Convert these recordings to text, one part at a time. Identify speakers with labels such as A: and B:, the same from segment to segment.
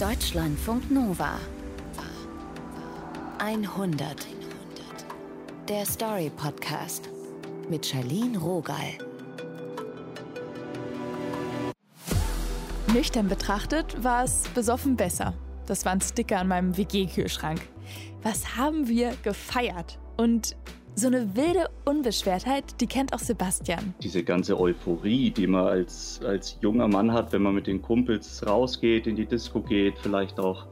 A: Deutschlandfunk Nova 100 Der Story Podcast mit Charlene Rogal.
B: Nüchtern betrachtet war es besoffen besser. Das war ein Sticker an meinem WG-Kühlschrank. Was haben wir gefeiert? Und so eine wilde Unbeschwertheit, die kennt auch Sebastian.
C: Diese ganze Euphorie, die man als, als junger Mann hat, wenn man mit den Kumpels rausgeht, in die Disco geht, vielleicht auch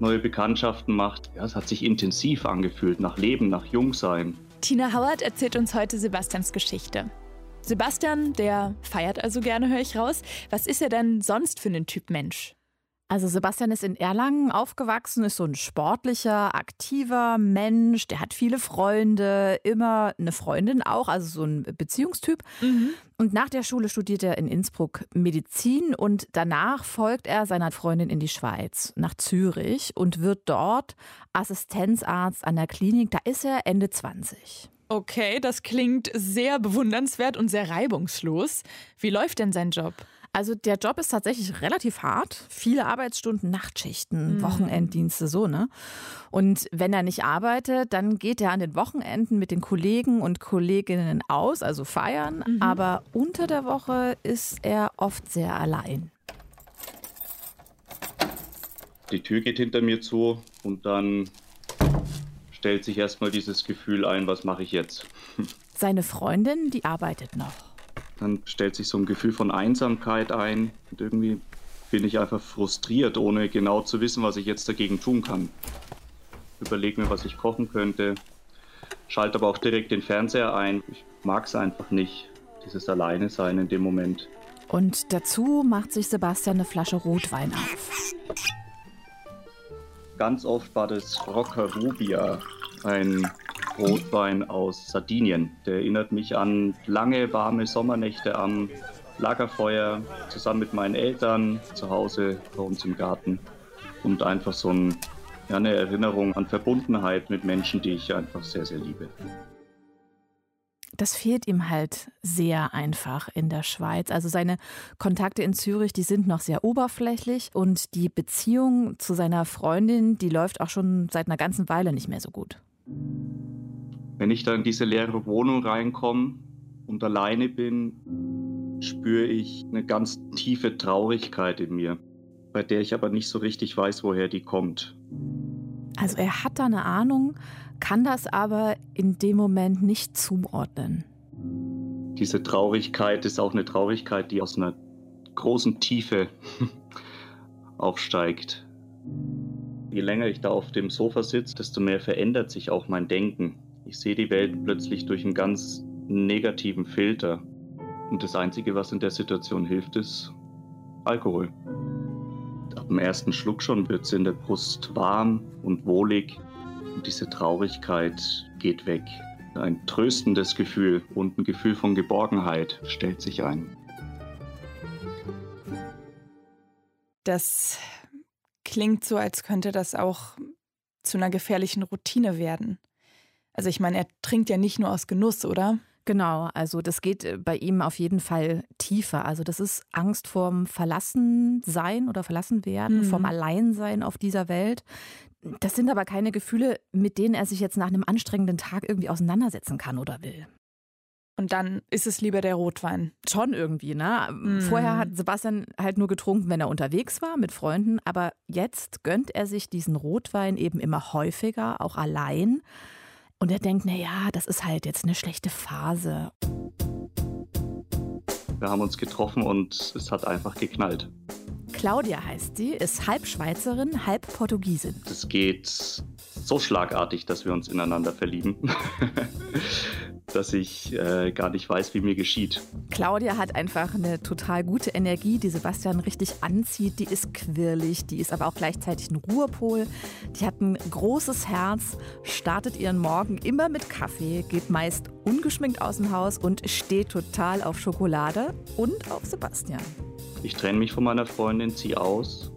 C: neue Bekanntschaften macht. Ja, es hat sich intensiv angefühlt, nach Leben, nach Jungsein.
B: Tina Howard erzählt uns heute Sebastians Geschichte. Sebastian, der feiert also gerne, höre ich raus. Was ist er denn sonst für ein Typ Mensch?
D: Also Sebastian ist in Erlangen aufgewachsen, ist so ein sportlicher, aktiver Mensch, der hat viele Freunde, immer eine Freundin auch, also so ein Beziehungstyp. Mhm. Und nach der Schule studiert er in Innsbruck Medizin und danach folgt er seiner Freundin in die Schweiz, nach Zürich und wird dort Assistenzarzt an der Klinik. Da ist er Ende 20.
B: Okay, das klingt sehr bewundernswert und sehr reibungslos. Wie läuft denn sein Job?
D: Also der Job ist tatsächlich relativ hart. Viele Arbeitsstunden, Nachtschichten, mhm. Wochenenddienste, so, ne? Und wenn er nicht arbeitet, dann geht er an den Wochenenden mit den Kollegen und Kolleginnen aus, also feiern. Mhm. Aber unter der Woche ist er oft sehr allein.
C: Die Tür geht hinter mir zu und dann stellt sich erstmal dieses Gefühl ein, was mache ich jetzt?
D: Seine Freundin, die arbeitet noch.
C: Dann stellt sich so ein Gefühl von Einsamkeit ein und irgendwie bin ich einfach frustriert, ohne genau zu wissen, was ich jetzt dagegen tun kann. Überlege mir, was ich kochen könnte, schalte aber auch direkt den Fernseher ein. Ich mag es einfach nicht, dieses Alleine sein in dem Moment.
D: Und dazu macht sich Sebastian eine Flasche Rotwein auf.
C: Ganz oft war das Rocker Rubia, ein Rotwein aus Sardinien. Der erinnert mich an lange warme Sommernächte am Lagerfeuer zusammen mit meinen Eltern zu Hause bei uns im Garten und einfach so ein, ja, eine Erinnerung an Verbundenheit mit Menschen, die ich einfach sehr, sehr liebe.
D: Das fehlt ihm halt sehr einfach in der Schweiz. Also seine Kontakte in Zürich, die sind noch sehr oberflächlich und die Beziehung zu seiner Freundin, die läuft auch schon seit einer ganzen Weile nicht mehr so gut.
C: Wenn ich da in diese leere Wohnung reinkomme und alleine bin, spüre ich eine ganz tiefe Traurigkeit in mir, bei der ich aber nicht so richtig weiß, woher die kommt.
D: Also er hat da eine Ahnung, kann das aber in dem Moment nicht zuordnen.
C: Diese Traurigkeit ist auch eine Traurigkeit, die aus einer großen Tiefe aufsteigt. Je länger ich da auf dem Sofa sitze, desto mehr verändert sich auch mein Denken. Ich sehe die Welt plötzlich durch einen ganz negativen Filter. Und das Einzige, was in der Situation hilft, ist Alkohol. Ab dem ersten Schluck schon wird es in der Brust warm und wohlig und diese Traurigkeit geht weg. Ein tröstendes Gefühl und ein Gefühl von Geborgenheit stellt sich ein.
B: Das klingt so, als könnte das auch zu einer gefährlichen Routine werden. Also ich meine, er trinkt ja nicht nur aus Genuss, oder?
D: Genau, also das geht äh, bei ihm auf jeden Fall tiefer. Also das ist Angst vorm Verlassensein oder Verlassenwerden, mhm. vom Alleinsein auf dieser Welt. Das sind aber keine Gefühle, mit denen er sich jetzt nach einem anstrengenden Tag irgendwie auseinandersetzen kann oder will.
B: Und dann ist es lieber der Rotwein.
D: Schon irgendwie, ne? Mhm. Vorher hat Sebastian halt nur getrunken, wenn er unterwegs war mit Freunden, aber jetzt gönnt er sich diesen Rotwein eben immer häufiger, auch allein. Und er denkt, naja, das ist halt jetzt eine schlechte Phase.
C: Wir haben uns getroffen und es hat einfach geknallt.
D: Claudia heißt sie, ist halb Schweizerin, halb Portugiesin.
C: Es geht so schlagartig, dass wir uns ineinander verlieben. dass ich äh, gar nicht weiß, wie mir geschieht.
D: Claudia hat einfach eine total gute Energie, die Sebastian richtig anzieht. Die ist quirlig, die ist aber auch gleichzeitig ein Ruhepol. Die hat ein großes Herz, startet ihren Morgen immer mit Kaffee, geht meist ungeschminkt aus dem Haus und steht total auf Schokolade und auf Sebastian.
C: Ich trenne mich von meiner Freundin, ziehe aus.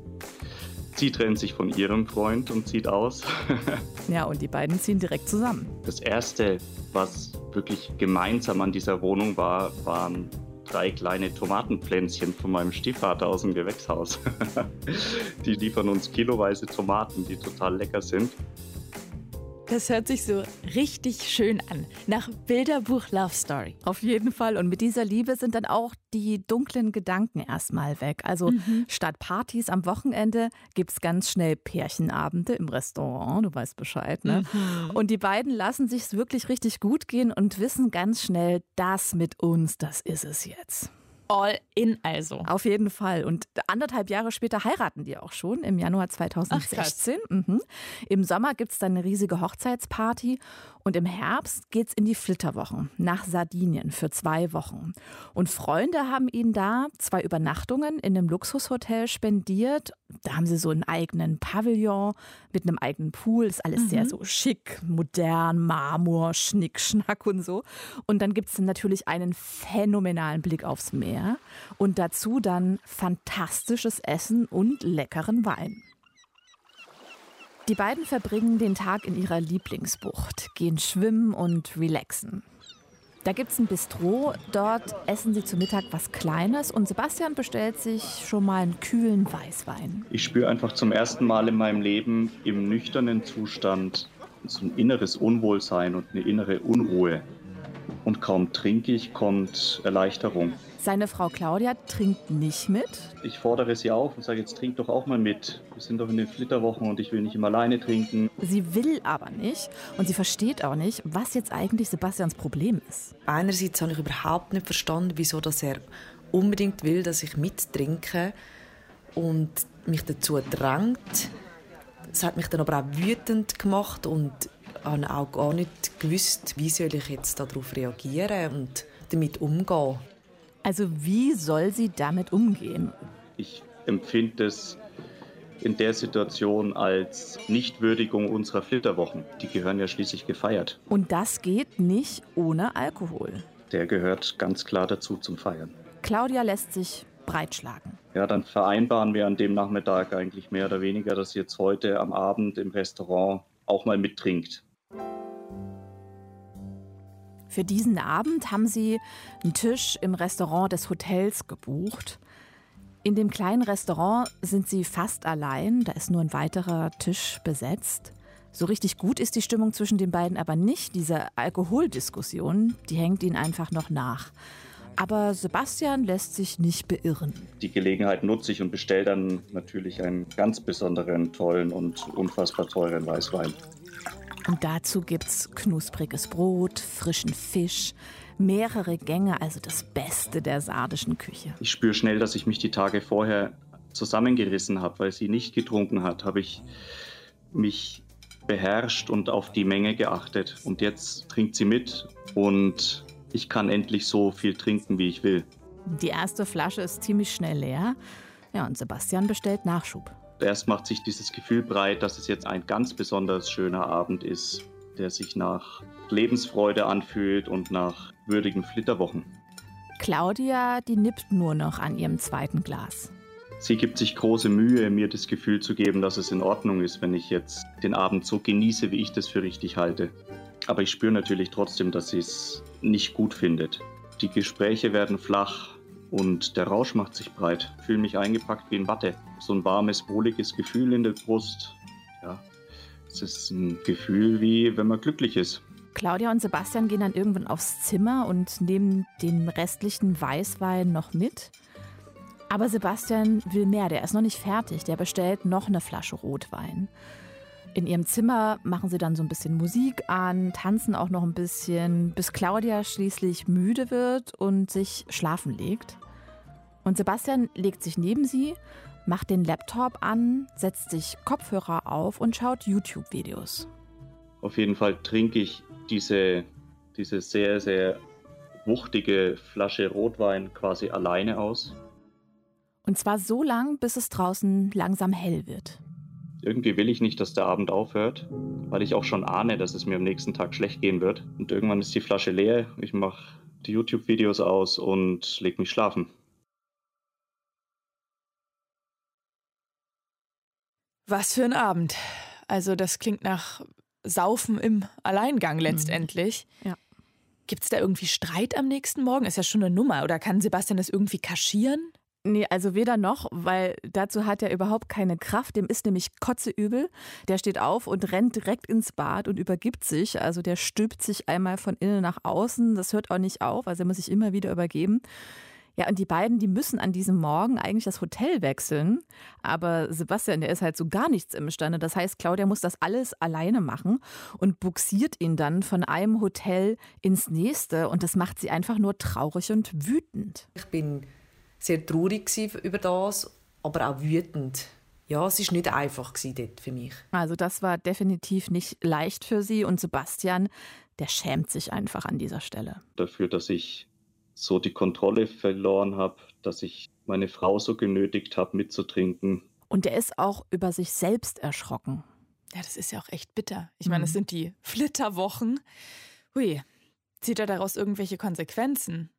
C: Sie trennt sich von ihrem Freund und zieht aus.
D: ja, und die beiden ziehen direkt zusammen.
C: Das Erste, was wirklich gemeinsam an dieser Wohnung war, waren drei kleine Tomatenpflänzchen von meinem Stiefvater aus dem Gewächshaus. die liefern uns kiloweise Tomaten, die total lecker sind.
B: Das hört sich so richtig schön an. Nach Bilderbuch Love Story.
D: Auf jeden Fall. Und mit dieser Liebe sind dann auch die dunklen Gedanken erstmal weg. Also mhm. statt Partys am Wochenende gibt es ganz schnell Pärchenabende im Restaurant. Du weißt Bescheid, ne? Mhm. Und die beiden lassen sich wirklich richtig gut gehen und wissen ganz schnell, das mit uns, das ist es jetzt
B: all in also.
D: Auf jeden Fall. Und anderthalb Jahre später heiraten die auch schon, im Januar 2016. Ach, mhm. Im Sommer gibt es dann eine riesige Hochzeitsparty und im Herbst geht es in die Flitterwochen nach Sardinien für zwei Wochen. Und Freunde haben ihnen da zwei Übernachtungen in einem Luxushotel spendiert. Da haben sie so einen eigenen Pavillon mit einem eigenen Pool. Ist alles mhm. sehr so schick, modern, Marmor, Schnick, Schnack und so. Und dann gibt es natürlich einen phänomenalen Blick aufs Meer und dazu dann fantastisches Essen und leckeren Wein. Die beiden verbringen den Tag in ihrer Lieblingsbucht, gehen schwimmen und relaxen. Da gibt es ein Bistro, dort essen sie zu Mittag was Kleines und Sebastian bestellt sich schon mal einen kühlen Weißwein.
C: Ich spüre einfach zum ersten Mal in meinem Leben im nüchternen Zustand so ein inneres Unwohlsein und eine innere Unruhe. Und kaum trinke ich, kommt Erleichterung.
D: Seine Frau Claudia trinkt nicht mit.
C: Ich fordere sie auf und sage, jetzt trink doch auch mal mit. Wir sind doch in den Flitterwochen und ich will nicht immer alleine trinken.
D: Sie will aber nicht und sie versteht auch nicht, was jetzt eigentlich Sebastians Problem ist.
E: Einerseits habe ich überhaupt nicht verstanden, wieso dass er unbedingt will, dass ich mittrinke und mich dazu drängt. Es hat mich dann aber auch wütend gemacht und habe auch gar nicht gewusst, wie soll ich jetzt darauf reagieren und damit umgehen.
D: Also wie soll sie damit umgehen?
C: Ich empfinde es in der Situation als Nichtwürdigung unserer Flitterwochen. Die gehören ja schließlich gefeiert.
D: Und das geht nicht ohne Alkohol.
C: Der gehört ganz klar dazu zum Feiern.
D: Claudia lässt sich breitschlagen.
C: Ja, dann vereinbaren wir an dem Nachmittag eigentlich mehr oder weniger, dass sie jetzt heute am Abend im Restaurant auch mal mittrinkt.
D: Für diesen Abend haben sie einen Tisch im Restaurant des Hotels gebucht. In dem kleinen Restaurant sind sie fast allein, da ist nur ein weiterer Tisch besetzt. So richtig gut ist die Stimmung zwischen den beiden aber nicht. Diese Alkoholdiskussion, die hängt ihnen einfach noch nach. Aber Sebastian lässt sich nicht beirren.
C: Die Gelegenheit nutze ich und bestelle dann natürlich einen ganz besonderen, tollen und unfassbar teuren Weißwein.
D: Und dazu gibt's knuspriges Brot, frischen Fisch, mehrere Gänge, also das Beste der sardischen Küche.
C: Ich spüre schnell, dass ich mich die Tage vorher zusammengerissen habe, weil sie nicht getrunken hat, habe ich mich beherrscht und auf die Menge geachtet. Und jetzt trinkt sie mit und ich kann endlich so viel trinken, wie ich will.
D: Die erste Flasche ist ziemlich schnell leer. Ja, und Sebastian bestellt Nachschub
C: erst macht sich dieses Gefühl breit, dass es jetzt ein ganz besonders schöner Abend ist, der sich nach Lebensfreude anfühlt und nach würdigen Flitterwochen.
D: Claudia, die nippt nur noch an ihrem zweiten Glas.
C: Sie gibt sich große Mühe, mir das Gefühl zu geben, dass es in Ordnung ist, wenn ich jetzt den Abend so genieße, wie ich das für richtig halte. Aber ich spüre natürlich trotzdem, dass sie es nicht gut findet. Die Gespräche werden flach, und der Rausch macht sich breit. Fühle mich eingepackt wie in Watte. So ein warmes, wohliges Gefühl in der Brust. Ja, es ist ein Gefühl wie wenn man glücklich ist.
D: Claudia und Sebastian gehen dann irgendwann aufs Zimmer und nehmen den restlichen Weißwein noch mit. Aber Sebastian will mehr, der ist noch nicht fertig. Der bestellt noch eine Flasche Rotwein. In ihrem Zimmer machen sie dann so ein bisschen Musik an, tanzen auch noch ein bisschen, bis Claudia schließlich müde wird und sich schlafen legt. Und Sebastian legt sich neben sie, macht den Laptop an, setzt sich Kopfhörer auf und schaut YouTube-Videos.
C: Auf jeden Fall trinke ich diese, diese sehr, sehr wuchtige Flasche Rotwein quasi alleine aus.
D: Und zwar so lang, bis es draußen langsam hell wird.
C: Irgendwie will ich nicht, dass der Abend aufhört, weil ich auch schon ahne, dass es mir am nächsten Tag schlecht gehen wird. Und irgendwann ist die Flasche leer, ich mache die YouTube-Videos aus und leg mich schlafen.
B: Was für ein Abend. Also das klingt nach Saufen im Alleingang mhm. letztendlich.
D: Ja.
B: Gibt es da irgendwie Streit am nächsten Morgen? Ist ja schon eine Nummer. Oder kann Sebastian das irgendwie kaschieren?
D: Nee, also weder noch, weil dazu hat er überhaupt keine Kraft. Dem ist nämlich kotzeübel. Der steht auf und rennt direkt ins Bad und übergibt sich. Also der stülpt sich einmal von innen nach außen. Das hört auch nicht auf. Also er muss sich immer wieder übergeben. Ja, und die beiden, die müssen an diesem Morgen eigentlich das Hotel wechseln. Aber Sebastian, der ist halt so gar nichts imstande. Das heißt, Claudia muss das alles alleine machen und buxiert ihn dann von einem Hotel ins nächste. Und das macht sie einfach nur traurig und wütend.
E: Ich bin sehr traurig über das, aber auch wütend. Ja, es ist nicht einfach dort für mich.
D: Also das war definitiv nicht leicht für sie und Sebastian, der schämt sich einfach an dieser Stelle.
C: Dafür, dass ich so die Kontrolle verloren habe, dass ich meine Frau so genötigt habe, mitzutrinken.
D: Und er ist auch über sich selbst erschrocken.
B: Ja, das ist ja auch echt bitter. Ich meine, es mhm. sind die Flitterwochen. Hui, zieht er daraus irgendwelche Konsequenzen?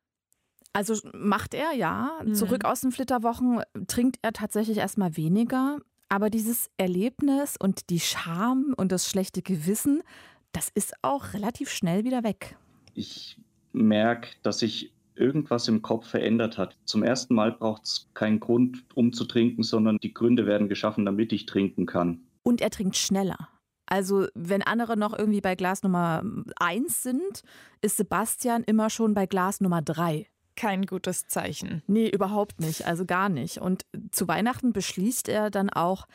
D: Also macht er ja. Mhm. Zurück aus den Flitterwochen trinkt er tatsächlich erstmal weniger. Aber dieses Erlebnis und die Scham und das schlechte Gewissen, das ist auch relativ schnell wieder weg.
C: Ich merke, dass sich irgendwas im Kopf verändert hat. Zum ersten Mal braucht es keinen Grund, um zu trinken, sondern die Gründe werden geschaffen, damit ich trinken kann.
D: Und er trinkt schneller. Also, wenn andere noch irgendwie bei Glas Nummer 1 sind, ist Sebastian immer schon bei Glas Nummer 3
B: kein gutes Zeichen.
D: Nee, überhaupt nicht, also gar nicht. Und zu Weihnachten beschließt er dann auch,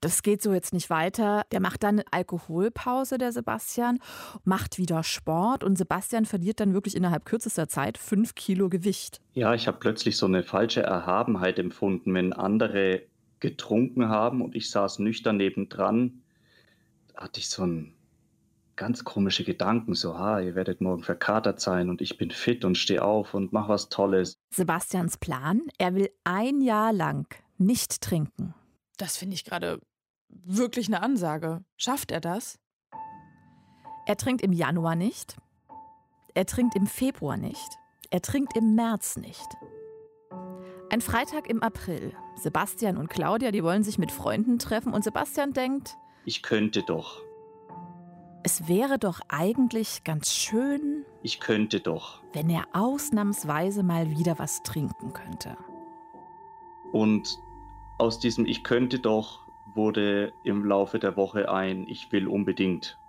D: das geht so jetzt nicht weiter. Der macht dann Alkoholpause, der Sebastian, macht wieder Sport und Sebastian verliert dann wirklich innerhalb kürzester Zeit fünf Kilo Gewicht.
C: Ja, ich habe plötzlich so eine falsche Erhabenheit empfunden, wenn andere getrunken haben und ich saß nüchtern nebendran, hatte ich so ein ganz komische Gedanken, so, ha, ihr werdet morgen verkatert sein und ich bin fit und stehe auf und mach was Tolles.
D: Sebastians Plan, er will ein Jahr lang nicht trinken.
B: Das finde ich gerade wirklich eine Ansage. Schafft er das?
D: Er trinkt im Januar nicht. Er trinkt im Februar nicht. Er trinkt im März nicht. Ein Freitag im April. Sebastian und Claudia, die wollen sich mit Freunden treffen und Sebastian denkt,
C: ich könnte doch.
D: Es wäre doch eigentlich ganz schön.
C: Ich könnte doch.
D: Wenn er ausnahmsweise mal wieder was trinken könnte.
C: Und aus diesem Ich könnte doch wurde im Laufe der Woche ein Ich will unbedingt.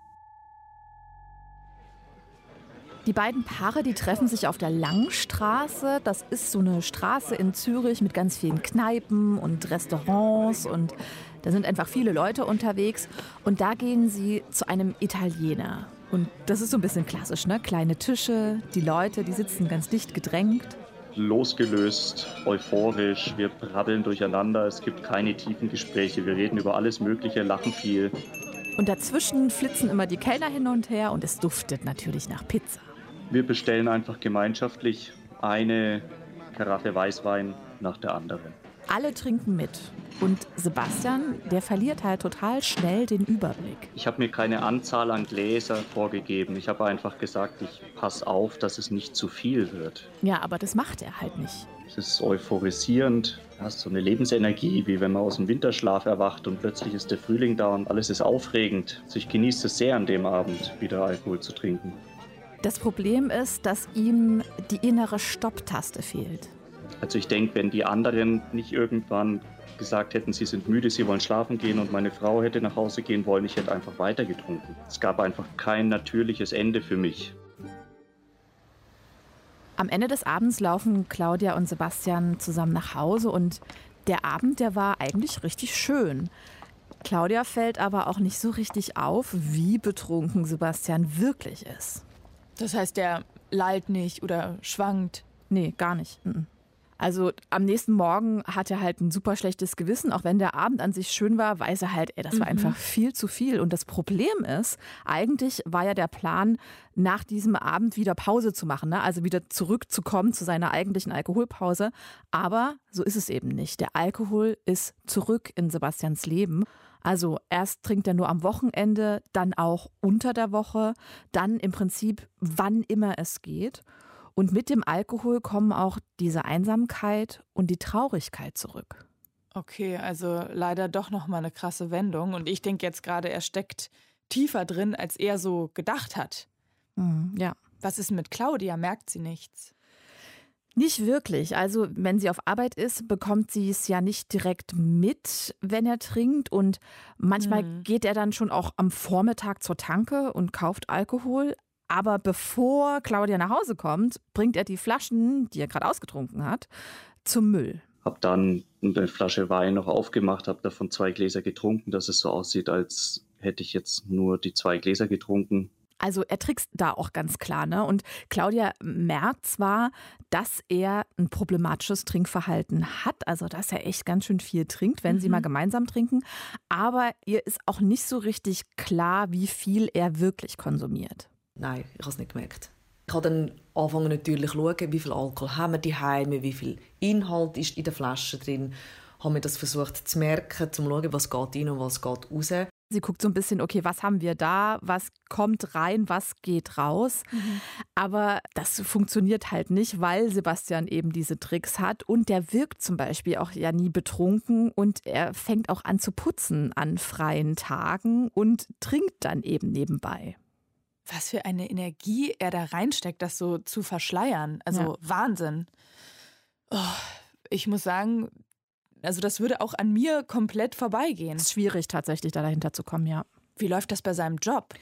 D: Die beiden Paare, die treffen sich auf der Langstraße. Das ist so eine Straße in Zürich mit ganz vielen Kneipen und Restaurants und da sind einfach viele Leute unterwegs und da gehen sie zu einem Italiener. Und das ist so ein bisschen klassisch, ne? Kleine Tische, die Leute, die sitzen ganz dicht gedrängt.
C: Losgelöst, euphorisch, wir brabbeln durcheinander, es gibt keine tiefen Gespräche, wir reden über alles Mögliche, lachen viel.
D: Und dazwischen flitzen immer die Kellner hin und her und es duftet natürlich nach Pizza.
C: Wir bestellen einfach gemeinschaftlich eine Karaffe Weißwein nach der anderen.
D: Alle trinken mit. Und Sebastian, der verliert halt total schnell den Überblick.
C: Ich habe mir keine Anzahl an Gläser vorgegeben. Ich habe einfach gesagt, ich pass auf, dass es nicht zu viel wird.
D: Ja, aber das macht er halt nicht.
C: Es ist euphorisierend. Du hast so eine Lebensenergie, wie wenn man aus dem Winterschlaf erwacht und plötzlich ist der Frühling da und alles ist aufregend. Also ich genieße es sehr an dem Abend, wieder Alkohol zu trinken.
D: Das Problem ist, dass ihm die innere Stopptaste fehlt.
C: Also ich denke, wenn die anderen nicht irgendwann gesagt hätten, sie sind müde, sie wollen schlafen gehen und meine Frau hätte nach Hause gehen wollen, ich hätte einfach weiter getrunken. Es gab einfach kein natürliches Ende für mich.
D: Am Ende des Abends laufen Claudia und Sebastian zusammen nach Hause und der Abend, der war eigentlich richtig schön. Claudia fällt aber auch nicht so richtig auf, wie betrunken Sebastian wirklich ist.
B: Das heißt, der lallt nicht oder schwankt?
D: Nee, gar nicht. Also am nächsten Morgen hat er halt ein super schlechtes Gewissen, auch wenn der Abend an sich schön war, weiß er halt, ey, das war mhm. einfach viel zu viel. Und das Problem ist, eigentlich war ja der Plan, nach diesem Abend wieder Pause zu machen, ne? also wieder zurückzukommen zu seiner eigentlichen Alkoholpause. Aber so ist es eben nicht. Der Alkohol ist zurück in Sebastians Leben. Also erst trinkt er nur am Wochenende, dann auch unter der Woche, dann im Prinzip wann immer es geht. Und mit dem Alkohol kommen auch diese Einsamkeit und die Traurigkeit zurück.
B: Okay, also leider doch noch mal eine krasse Wendung und ich denke jetzt gerade, er steckt tiefer drin, als er so gedacht hat.
D: Mhm, ja.
B: Was ist mit Claudia? Merkt sie nichts?
D: Nicht wirklich. Also wenn sie auf Arbeit ist, bekommt sie es ja nicht direkt mit, wenn er trinkt. Und manchmal mhm. geht er dann schon auch am Vormittag zur Tanke und kauft Alkohol. Aber bevor Claudia nach Hause kommt, bringt er die Flaschen, die er gerade ausgetrunken hat, zum Müll.
C: Hab dann eine Flasche Wein noch aufgemacht, habe davon zwei Gläser getrunken, dass es so aussieht, als hätte ich jetzt nur die zwei Gläser getrunken.
D: Also er trickst da auch ganz klar, ne? Und Claudia merkt zwar, dass er ein problematisches Trinkverhalten hat, also dass er echt ganz schön viel trinkt, wenn mhm. sie mal gemeinsam trinken, aber ihr ist auch nicht so richtig klar, wie viel er wirklich konsumiert.
E: Nein, ich habe es nicht gemerkt. Ich habe dann angefangen natürlich zu schauen, wie viel Alkohol haben wir daheim, wie viel Inhalt ist in der Flasche drin. Haben wir das versucht zu merken, zu schauen, was geht rein und was geht raus.
D: Sie guckt so ein bisschen, okay, was haben wir da, was kommt rein, was geht raus. Mhm. Aber das funktioniert halt nicht, weil Sebastian eben diese Tricks hat und der wirkt zum Beispiel auch ja nie betrunken und er fängt auch an zu putzen an freien Tagen und trinkt dann eben nebenbei.
B: Was für eine Energie er da reinsteckt, das so zu verschleiern. Also ja. Wahnsinn. Oh, ich muss sagen, also das würde auch an mir komplett vorbeigehen.
D: Es ist schwierig tatsächlich da dahinter zu kommen, ja.
B: Wie läuft das bei seinem Job?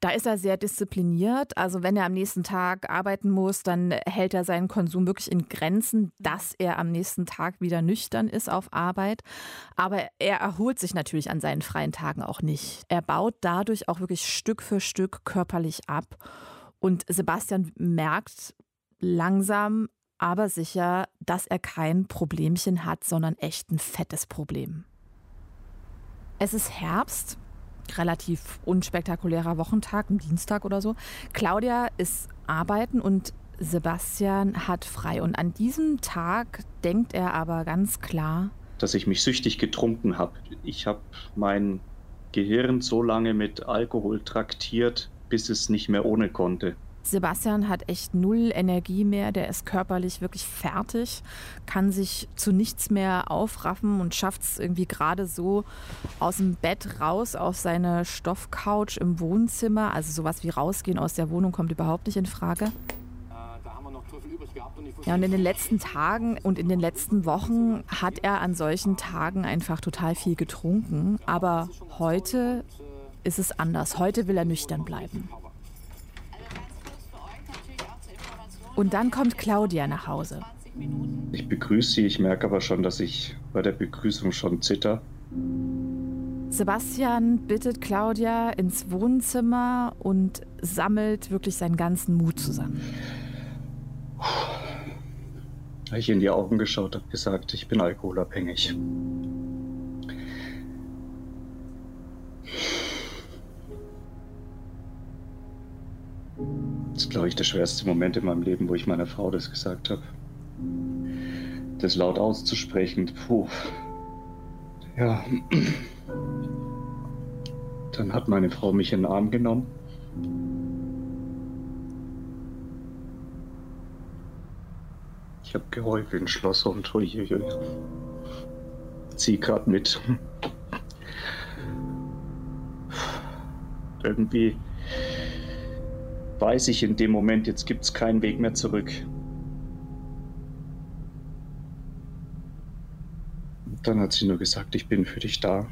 D: Da ist er sehr diszipliniert. Also wenn er am nächsten Tag arbeiten muss, dann hält er seinen Konsum wirklich in Grenzen, dass er am nächsten Tag wieder nüchtern ist auf Arbeit. Aber er erholt sich natürlich an seinen freien Tagen auch nicht. Er baut dadurch auch wirklich Stück für Stück körperlich ab. Und Sebastian merkt langsam, aber sicher, dass er kein Problemchen hat, sondern echt ein fettes Problem. Es ist Herbst, relativ unspektakulärer Wochentag, ein Dienstag oder so. Claudia ist arbeiten und Sebastian hat frei. Und an diesem Tag denkt er aber ganz klar,
C: dass ich mich süchtig getrunken habe. Ich habe mein Gehirn so lange mit Alkohol traktiert, bis es nicht mehr ohne konnte.
D: Sebastian hat echt null Energie mehr, der ist körperlich wirklich fertig, kann sich zu nichts mehr aufraffen und schafft es irgendwie gerade so aus dem Bett raus auf seine Stoffcouch im Wohnzimmer. Also sowas wie rausgehen aus der Wohnung kommt überhaupt nicht in Frage. Ja, und in den letzten Tagen und in den letzten Wochen hat er an solchen Tagen einfach total viel getrunken. Aber heute ist es anders. Heute will er nüchtern bleiben. Und dann kommt Claudia nach Hause.
C: Ich begrüße sie, ich merke aber schon, dass ich bei der Begrüßung schon zitter.
D: Sebastian bittet Claudia ins Wohnzimmer und sammelt wirklich seinen ganzen Mut zusammen.
C: Habe ich in die Augen geschaut, habe gesagt, ich bin alkoholabhängig. Das ist, glaube ich, der schwerste Moment in meinem Leben, wo ich meiner Frau das gesagt habe. Das laut auszusprechen, puh. Ja. Dann hat meine Frau mich in den Arm genommen. Ich habe geheult wie Schloss und uiuiui. Zieh gerade mit. Irgendwie weiß ich in dem Moment, jetzt gibt es keinen Weg mehr zurück. Und dann hat sie nur gesagt, ich bin für dich da.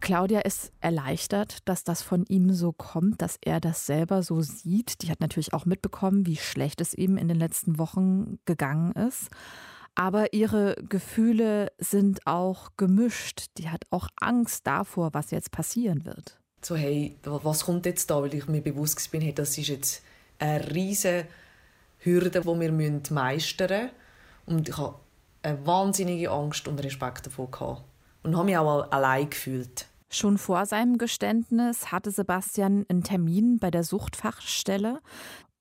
D: Claudia ist erleichtert, dass das von ihm so kommt, dass er das selber so sieht. Die hat natürlich auch mitbekommen, wie schlecht es ihm in den letzten Wochen gegangen ist. Aber ihre Gefühle sind auch gemischt. Die hat auch Angst davor, was jetzt passieren wird.
E: So, hey, was kommt jetzt da? Weil ich mir bewusst bin, hey, das ist jetzt eine riesige Hürde, die wir meistern müssen. Und ich habe eine wahnsinnige Angst und Respekt davor gehabt. Und habe mich auch allein gefühlt.
D: Schon vor seinem Geständnis hatte Sebastian einen Termin bei der Suchtfachstelle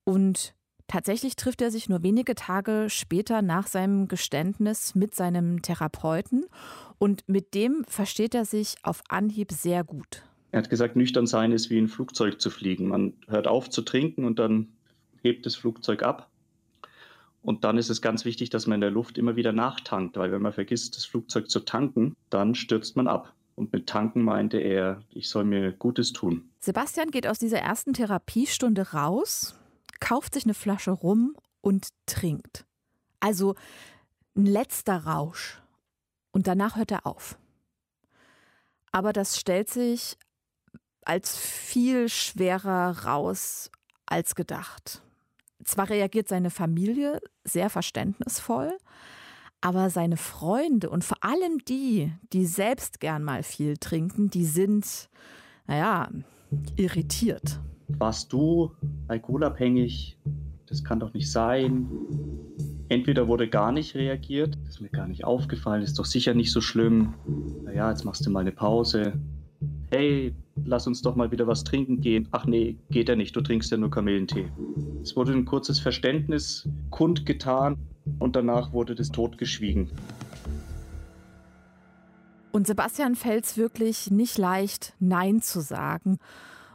D: und Tatsächlich trifft er sich nur wenige Tage später nach seinem Geständnis mit seinem Therapeuten und mit dem versteht er sich auf Anhieb sehr gut.
C: Er hat gesagt, nüchtern sein ist wie ein Flugzeug zu fliegen. Man hört auf zu trinken und dann hebt das Flugzeug ab. Und dann ist es ganz wichtig, dass man in der Luft immer wieder nachtankt, weil wenn man vergisst, das Flugzeug zu tanken, dann stürzt man ab. Und mit tanken meinte er, ich soll mir Gutes tun.
D: Sebastian geht aus dieser ersten Therapiestunde raus, kauft sich eine Flasche rum und trinkt. Also ein letzter Rausch. Und danach hört er auf. Aber das stellt sich als viel schwerer raus als gedacht. Zwar reagiert seine Familie sehr verständnisvoll, aber seine Freunde und vor allem die, die selbst gern mal viel trinken, die sind, naja, irritiert.
C: Warst du alkoholabhängig? Das kann doch nicht sein. Entweder wurde gar nicht reagiert, ist mir gar nicht aufgefallen, ist doch sicher nicht so schlimm. Naja, jetzt machst du mal eine Pause. Hey, lass uns doch mal wieder was trinken gehen. Ach nee, geht ja nicht, du trinkst ja nur Kamillentee. Es wurde ein kurzes Verständnis kundgetan und danach wurde das totgeschwiegen.
D: Und Sebastian fällt es wirklich nicht leicht, Nein zu sagen.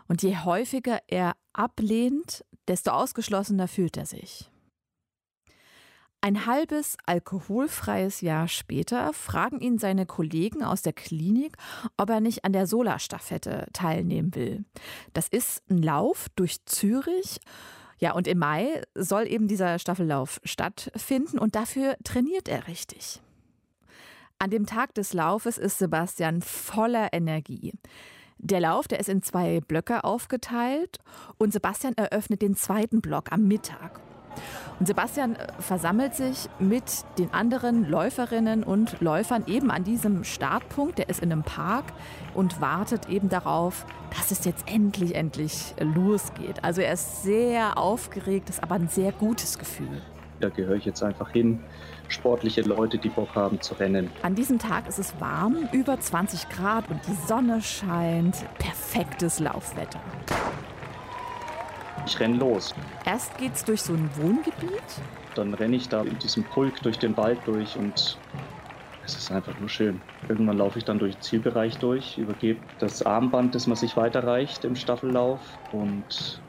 D: Und je häufiger er ablehnt, desto ausgeschlossener fühlt er sich. Ein halbes alkoholfreies Jahr später fragen ihn seine Kollegen aus der Klinik, ob er nicht an der Solarstaffette teilnehmen will. Das ist ein Lauf durch Zürich. Ja, und im Mai soll eben dieser Staffellauf stattfinden und dafür trainiert er richtig. An dem Tag des Laufes ist Sebastian voller Energie. Der Lauf, der ist in zwei Blöcke aufgeteilt und Sebastian eröffnet den zweiten Block am Mittag. Und Sebastian äh, versammelt sich mit den anderen Läuferinnen und Läufern eben an diesem Startpunkt. Der ist in einem Park und wartet eben darauf, dass es jetzt endlich, endlich losgeht. Also er ist sehr aufgeregt, ist aber ein sehr gutes Gefühl.
C: Da gehöre ich jetzt einfach hin. Sportliche Leute, die Bock haben zu rennen.
D: An diesem Tag ist es warm, über 20 Grad und die Sonne scheint. Perfektes Laufwetter.
C: Ich renne los.
D: Erst geht's durch so ein Wohngebiet.
C: Dann renne ich da in diesem Pulk durch den Wald durch und es ist einfach nur schön. Irgendwann laufe ich dann durch den Zielbereich durch, übergebe das Armband, das man sich weiterreicht im Staffellauf und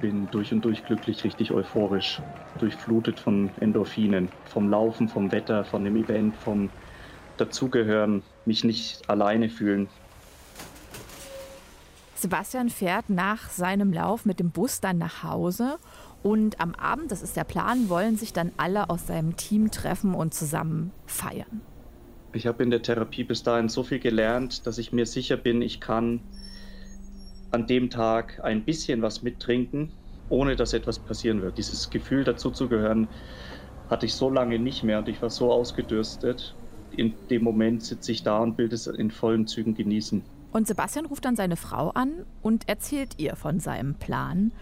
C: bin durch und durch glücklich, richtig euphorisch, durchflutet von Endorphinen, vom Laufen, vom Wetter, von dem Event, vom Dazugehören, mich nicht alleine fühlen.
D: Sebastian fährt nach seinem Lauf mit dem Bus dann nach Hause und am Abend, das ist der Plan, wollen sich dann alle aus seinem Team treffen und zusammen feiern.
C: Ich habe in der Therapie bis dahin so viel gelernt, dass ich mir sicher bin, ich kann an dem Tag ein bisschen was mittrinken, ohne dass etwas passieren wird. Dieses Gefühl dazuzugehören hatte ich so lange nicht mehr und ich war so ausgedürstet. In dem Moment sitze ich da und will es in vollen Zügen genießen.
D: Und Sebastian ruft dann seine Frau an und erzählt ihr von seinem Plan.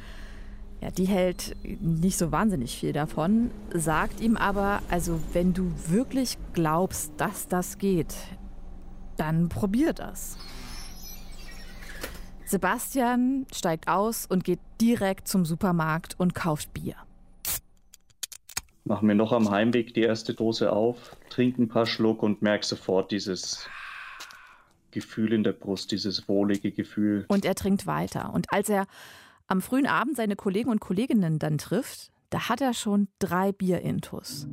D: Ja, die hält nicht so wahnsinnig viel davon, sagt ihm aber, also wenn du wirklich glaubst, dass das geht, dann probier das. Sebastian steigt aus und geht direkt zum Supermarkt und kauft Bier.
C: Mach mir noch am Heimweg die erste Dose auf, trink ein paar Schluck und merk sofort dieses Gefühl in der Brust, dieses wohlige Gefühl.
D: Und er trinkt weiter. Und als er am frühen Abend seine Kollegen und Kolleginnen dann trifft, da hat er schon drei Bierintus.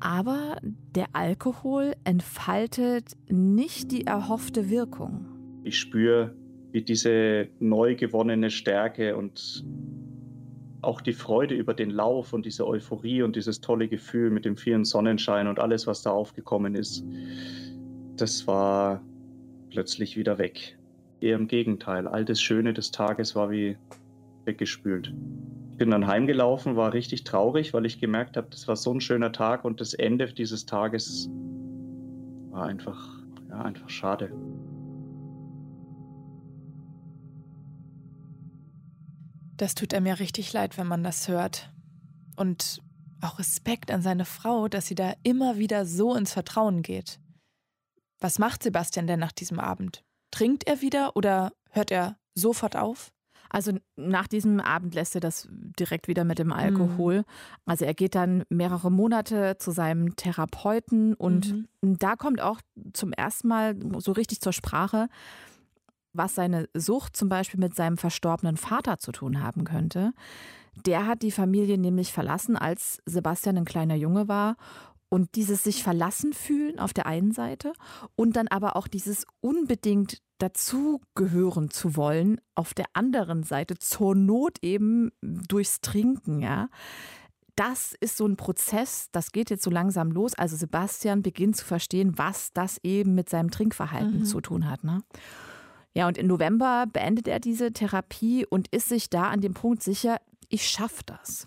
D: Aber der Alkohol entfaltet nicht die erhoffte Wirkung.
C: Ich spüre, wie diese neu gewonnene Stärke und auch die Freude über den Lauf und diese Euphorie und dieses tolle Gefühl mit dem vielen Sonnenschein und alles, was da aufgekommen ist, das war plötzlich wieder weg. Eher im Gegenteil, all das Schöne des Tages war wie weggespült. Ich bin dann heimgelaufen, war richtig traurig, weil ich gemerkt habe, das war so ein schöner Tag und das Ende dieses Tages war einfach, ja, einfach schade.
B: Das tut einem ja richtig leid, wenn man das hört. Und auch Respekt an seine Frau, dass sie da immer wieder so ins Vertrauen geht. Was macht Sebastian denn nach diesem Abend? Trinkt er wieder oder hört er sofort auf?
D: Also nach diesem Abend lässt er das direkt wieder mit dem Alkohol. Mhm. Also er geht dann mehrere Monate zu seinem Therapeuten und mhm. da kommt auch zum ersten Mal so richtig zur Sprache, was seine Sucht zum Beispiel mit seinem verstorbenen Vater zu tun haben könnte. Der hat die Familie nämlich verlassen, als Sebastian ein kleiner Junge war Und dieses sich verlassen fühlen auf der einen Seite und dann aber auch dieses unbedingt dazugehören zu wollen auf der anderen Seite, zur Not eben durchs Trinken, ja. Das ist so ein Prozess, das geht jetzt so langsam los. Also Sebastian beginnt zu verstehen, was das eben mit seinem Trinkverhalten mhm. zu tun hat. Ne? Ja, und im November beendet er diese Therapie und ist sich da an dem Punkt sicher, ich schaffe das.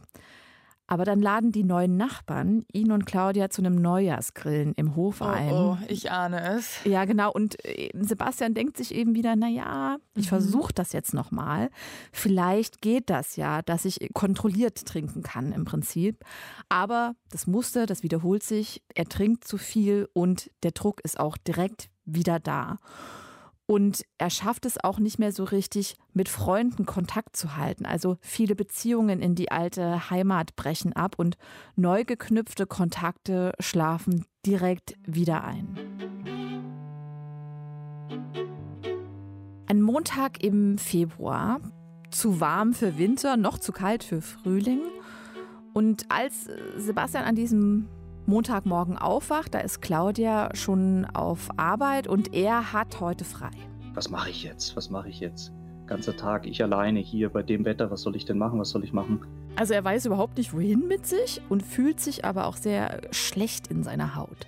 D: Aber dann laden die neuen Nachbarn ihn und Claudia zu einem Neujahrsgrillen im Hof ein.
B: Oh, oh ich ahne es.
D: Ja, genau. Und äh, Sebastian denkt sich eben wieder, na ja, ich mhm. versuche das jetzt nochmal. Vielleicht geht das ja, dass ich kontrolliert trinken kann im Prinzip. Aber das Muster, das wiederholt sich. Er trinkt zu viel und der Druck ist auch direkt wieder da. Und er schafft es auch nicht mehr so richtig, mit Freunden Kontakt zu halten. Also viele Beziehungen in die alte Heimat brechen ab und neu geknüpfte Kontakte schlafen direkt wieder ein. Ein Montag im Februar, zu warm für Winter, noch zu kalt für Frühling. Und als Sebastian an diesem Montagmorgen aufwacht, da ist Claudia schon auf Arbeit und er hat heute frei.
C: Was mache ich jetzt? Was mache ich jetzt? Ganzer Tag, ich alleine hier bei dem Wetter, was soll ich denn machen? Was soll ich machen?
D: Also er weiß überhaupt nicht, wohin mit sich und fühlt sich aber auch sehr schlecht in seiner Haut.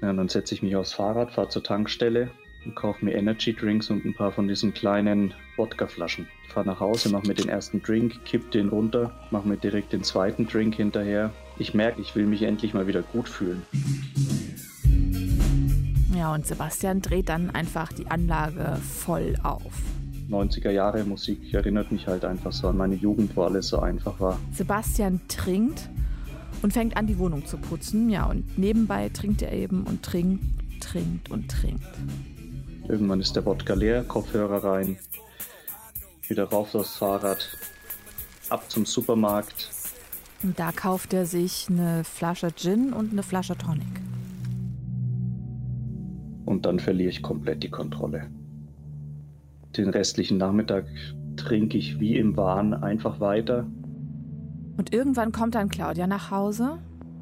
C: Ja, dann setze ich mich aufs Fahrrad, fahre zur Tankstelle und kaufe mir Energy Drinks und ein paar von diesen kleinen Wodkaflaschen. Fahre nach Hause, mache mir den ersten Drink, kipp den runter, mache mir direkt den zweiten Drink hinterher ich merke, ich will mich endlich mal wieder gut fühlen.
D: Ja, und Sebastian dreht dann einfach die Anlage voll auf.
C: 90er Jahre Musik erinnert mich halt einfach so an meine Jugend, wo alles so einfach war.
D: Sebastian trinkt und fängt an, die Wohnung zu putzen. Ja, und nebenbei trinkt er eben und trinkt, trinkt und trinkt.
C: Irgendwann ist der Wodka leer, Kopfhörer rein, wieder rauf aufs Fahrrad, ab zum Supermarkt,
D: und da kauft er sich eine Flasche Gin und eine Flasche Tonic.
C: Und dann verliere ich komplett die Kontrolle. Den restlichen Nachmittag trinke ich wie im Wahn einfach weiter.
D: Und irgendwann kommt dann Claudia nach Hause.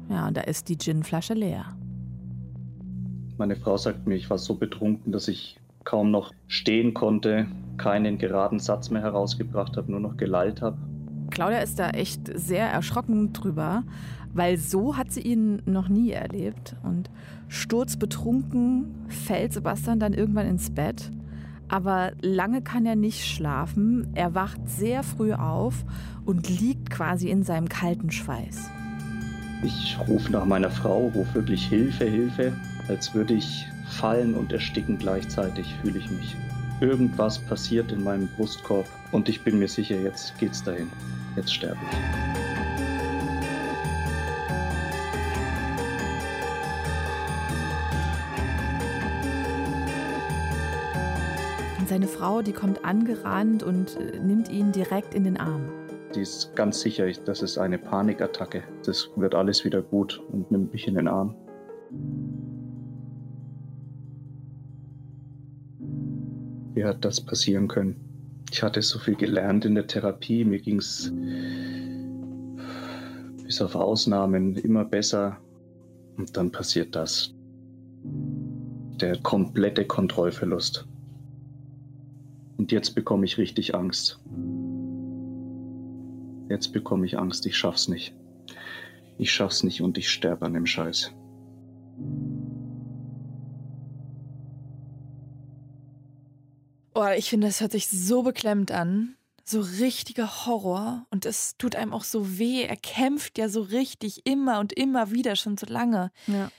D: Ja, und da ist die Ginflasche leer.
C: Meine Frau sagt mir, ich war so betrunken, dass ich kaum noch stehen konnte, keinen geraden Satz mehr herausgebracht habe, nur noch gelallt habe.
D: Claudia ist da echt sehr erschrocken drüber, weil so hat sie ihn noch nie erlebt. Und sturzbetrunken fällt Sebastian dann irgendwann ins Bett. Aber lange kann er nicht schlafen. Er wacht sehr früh auf und liegt quasi in seinem kalten Schweiß.
C: Ich rufe nach meiner Frau, rufe wirklich Hilfe, Hilfe. Als würde ich fallen und ersticken gleichzeitig, fühle ich mich. Irgendwas passiert in meinem Brustkorb und ich bin mir sicher, jetzt geht's dahin jetzt sterbe ich.
D: Und seine Frau, die kommt angerannt und äh, nimmt ihn direkt in den Arm.
C: Die ist ganz sicher, das ist eine Panikattacke. Das wird alles wieder gut und nimmt mich in den Arm. Wie hat das passieren können? Ich hatte so viel gelernt in der Therapie. Mir ging es bis auf Ausnahmen immer besser. Und dann passiert das. Der komplette Kontrollverlust. Und jetzt bekomme ich richtig Angst. Jetzt bekomme ich Angst, ich schaff's nicht. Ich schaff's nicht und ich sterbe an dem Scheiß.
B: Oh, ich finde, das hört sich so beklemmt an. So richtiger Horror. Und es tut einem auch so weh. Er kämpft ja so richtig immer und immer wieder schon so lange. Ja.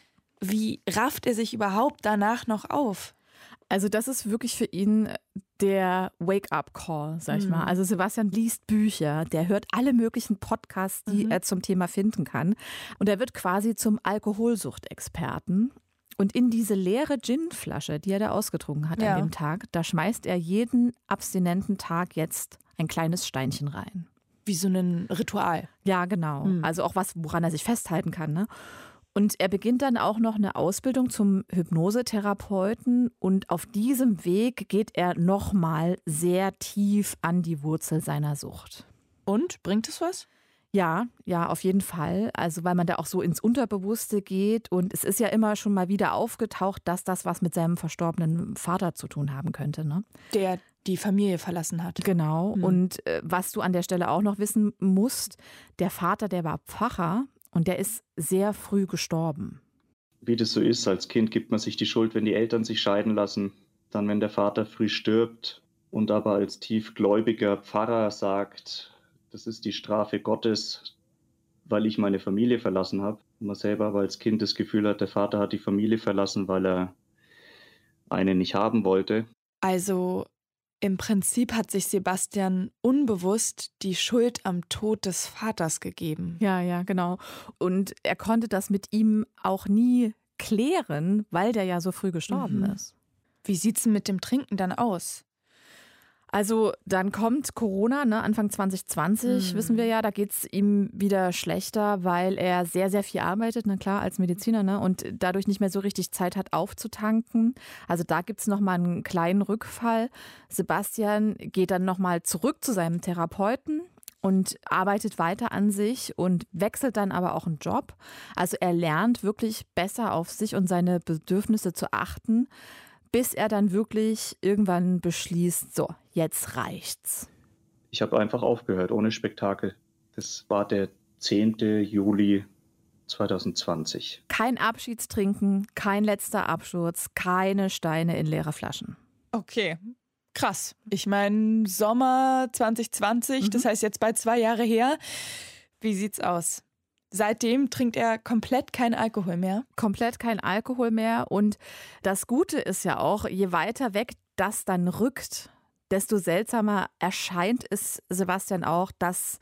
B: Wie rafft er sich überhaupt danach noch auf?
D: Also, das ist wirklich für ihn der Wake-up-Call, sag ich mhm. mal. Also Sebastian liest Bücher, der hört alle möglichen Podcasts, die mhm. er zum Thema finden kann. Und er wird quasi zum Alkoholsuchtexperten. Und in diese leere Ginflasche, die er da ausgetrunken hat ja. an dem Tag, da schmeißt er jeden abstinenten Tag jetzt ein kleines Steinchen rein.
B: Wie so ein Ritual.
D: Ja, genau. Mhm. Also auch was, woran er sich festhalten kann. Ne? Und er beginnt dann auch noch eine Ausbildung zum Hypnosetherapeuten und auf diesem Weg geht er nochmal sehr tief an die Wurzel seiner Sucht.
B: Und bringt es was?
D: Ja, ja, auf jeden Fall. Also, weil man da auch so ins Unterbewusste geht. Und es ist ja immer schon mal wieder aufgetaucht, dass das was mit seinem verstorbenen Vater zu tun haben könnte. Ne?
B: Der die Familie verlassen hat.
D: Genau. Hm. Und äh, was du an der Stelle auch noch wissen musst, der Vater, der war Pfarrer und der ist sehr früh gestorben.
C: Wie das so ist, als Kind gibt man sich die Schuld, wenn die Eltern sich scheiden lassen. Dann, wenn der Vater früh stirbt und aber als tiefgläubiger Pfarrer sagt, das ist die Strafe Gottes, weil ich meine Familie verlassen habe. Man selber aber als Kind das Gefühl hat, der Vater hat die Familie verlassen, weil er eine nicht haben wollte.
B: Also im Prinzip hat sich Sebastian unbewusst die Schuld am Tod des Vaters gegeben.
D: Ja, ja, genau. Und er konnte das mit ihm auch nie klären, weil der ja so früh gestorben mhm. ist.
B: Wie sieht's denn mit dem Trinken dann aus?
D: Also dann kommt Corona, ne, Anfang 2020, mhm. wissen wir ja, da geht es ihm wieder schlechter, weil er sehr, sehr viel arbeitet, na klar, als Mediziner, ne, und dadurch nicht mehr so richtig Zeit hat aufzutanken. Also da gibt es nochmal einen kleinen Rückfall. Sebastian geht dann nochmal zurück zu seinem Therapeuten und arbeitet weiter an sich und wechselt dann aber auch einen Job. Also er lernt wirklich besser auf sich und seine Bedürfnisse zu achten bis er dann wirklich irgendwann beschließt, so, jetzt reicht's.
C: Ich habe einfach aufgehört, ohne Spektakel. Das war der 10. Juli 2020.
D: Kein Abschiedstrinken, kein letzter Absturz, keine Steine in leere Flaschen.
B: Okay, krass. Ich meine, Sommer 2020, mhm. das heißt jetzt bald zwei Jahre her. Wie sieht's aus? Seitdem trinkt er komplett kein Alkohol mehr.
D: Komplett kein Alkohol mehr. Und das Gute ist ja auch, je weiter weg das dann rückt, desto seltsamer erscheint es Sebastian auch, dass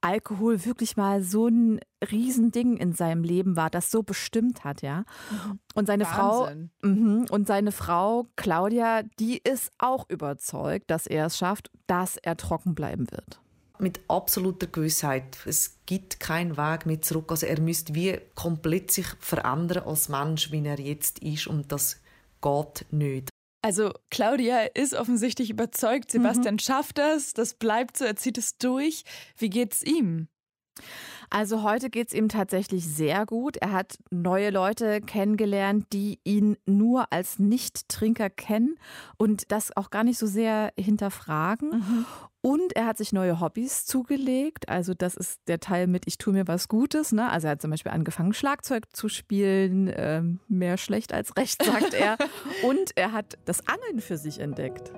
D: Alkohol wirklich mal so ein Riesending in seinem Leben war, das so bestimmt hat, ja. Mhm. Und seine Wahnsinn. Frau mh, und seine Frau Claudia, die ist auch überzeugt, dass er es schafft, dass er trocken bleiben wird
E: mit absoluter Gewissheit. Es gibt keinen Weg mehr zurück. Also er müsste wie komplett sich verändern als Mensch, wie er jetzt ist und das geht nicht.
B: Also Claudia ist offensichtlich überzeugt, Sebastian mhm. schafft das, das bleibt so, er zieht es durch. Wie geht's ihm?
D: Also heute geht es ihm tatsächlich sehr gut. Er hat neue Leute kennengelernt, die ihn nur als Nicht-Trinker kennen und das auch gar nicht so sehr hinterfragen. Mhm. Und er hat sich neue Hobbys zugelegt. Also das ist der Teil mit Ich tue mir was Gutes. Ne? Also er hat zum Beispiel angefangen, Schlagzeug zu spielen. Ähm, mehr schlecht als recht, sagt er. Und er hat das Angeln für sich entdeckt.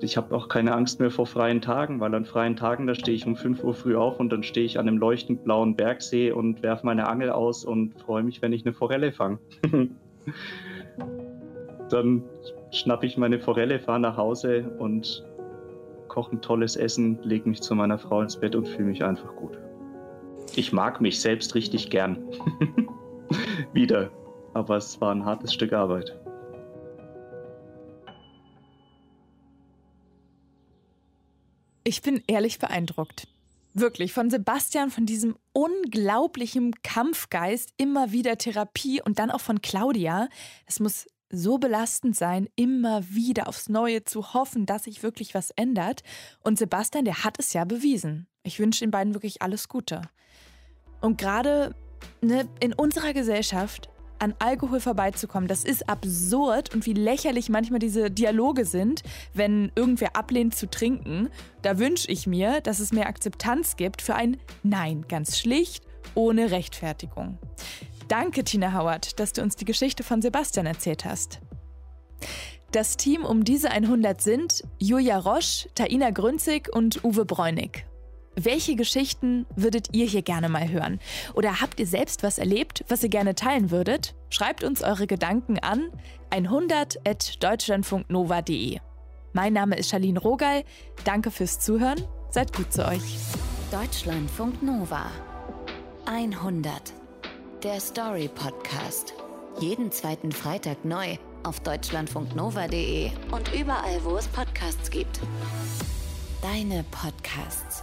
C: Ich habe auch keine Angst mehr vor freien Tagen, weil an freien Tagen, da stehe ich um 5 Uhr früh auf und dann stehe ich an einem leuchtend blauen Bergsee und werfe meine Angel aus und freue mich, wenn ich eine Forelle fange. dann schnappe ich meine Forelle, fahre nach Hause und koche ein tolles Essen, lege mich zu meiner Frau ins Bett und fühle mich einfach gut. Ich mag mich selbst richtig gern. Wieder. Aber es war ein hartes Stück Arbeit.
B: Ich bin ehrlich beeindruckt. Wirklich, von Sebastian, von diesem unglaublichen Kampfgeist, immer wieder Therapie und dann auch von Claudia. Es muss so belastend sein, immer wieder aufs Neue zu hoffen, dass sich wirklich was ändert. Und Sebastian, der hat es ja bewiesen. Ich wünsche den beiden wirklich alles Gute. Und gerade ne, in unserer Gesellschaft an Alkohol vorbeizukommen, das ist absurd und wie lächerlich manchmal diese Dialoge sind, wenn irgendwer ablehnt zu trinken. Da wünsche ich mir, dass es mehr Akzeptanz gibt für ein Nein, ganz schlicht, ohne Rechtfertigung. Danke, Tina Howard, dass du uns die Geschichte von Sebastian erzählt hast. Das Team um diese 100 sind Julia Roche, Taina Grünzig und Uwe Bräunig. Welche Geschichten würdet ihr hier gerne mal hören? Oder habt ihr selbst was erlebt, was ihr gerne teilen würdet? Schreibt uns eure Gedanken an 100.deutschlandfunknova.de. Mein Name ist Charlene Rogal. Danke fürs Zuhören. Seid gut zu euch.
A: Deutschlandfunk Nova 100. Der Story Podcast. Jeden zweiten Freitag neu auf deutschlandfunknova.de und überall, wo es Podcasts gibt. Deine Podcasts.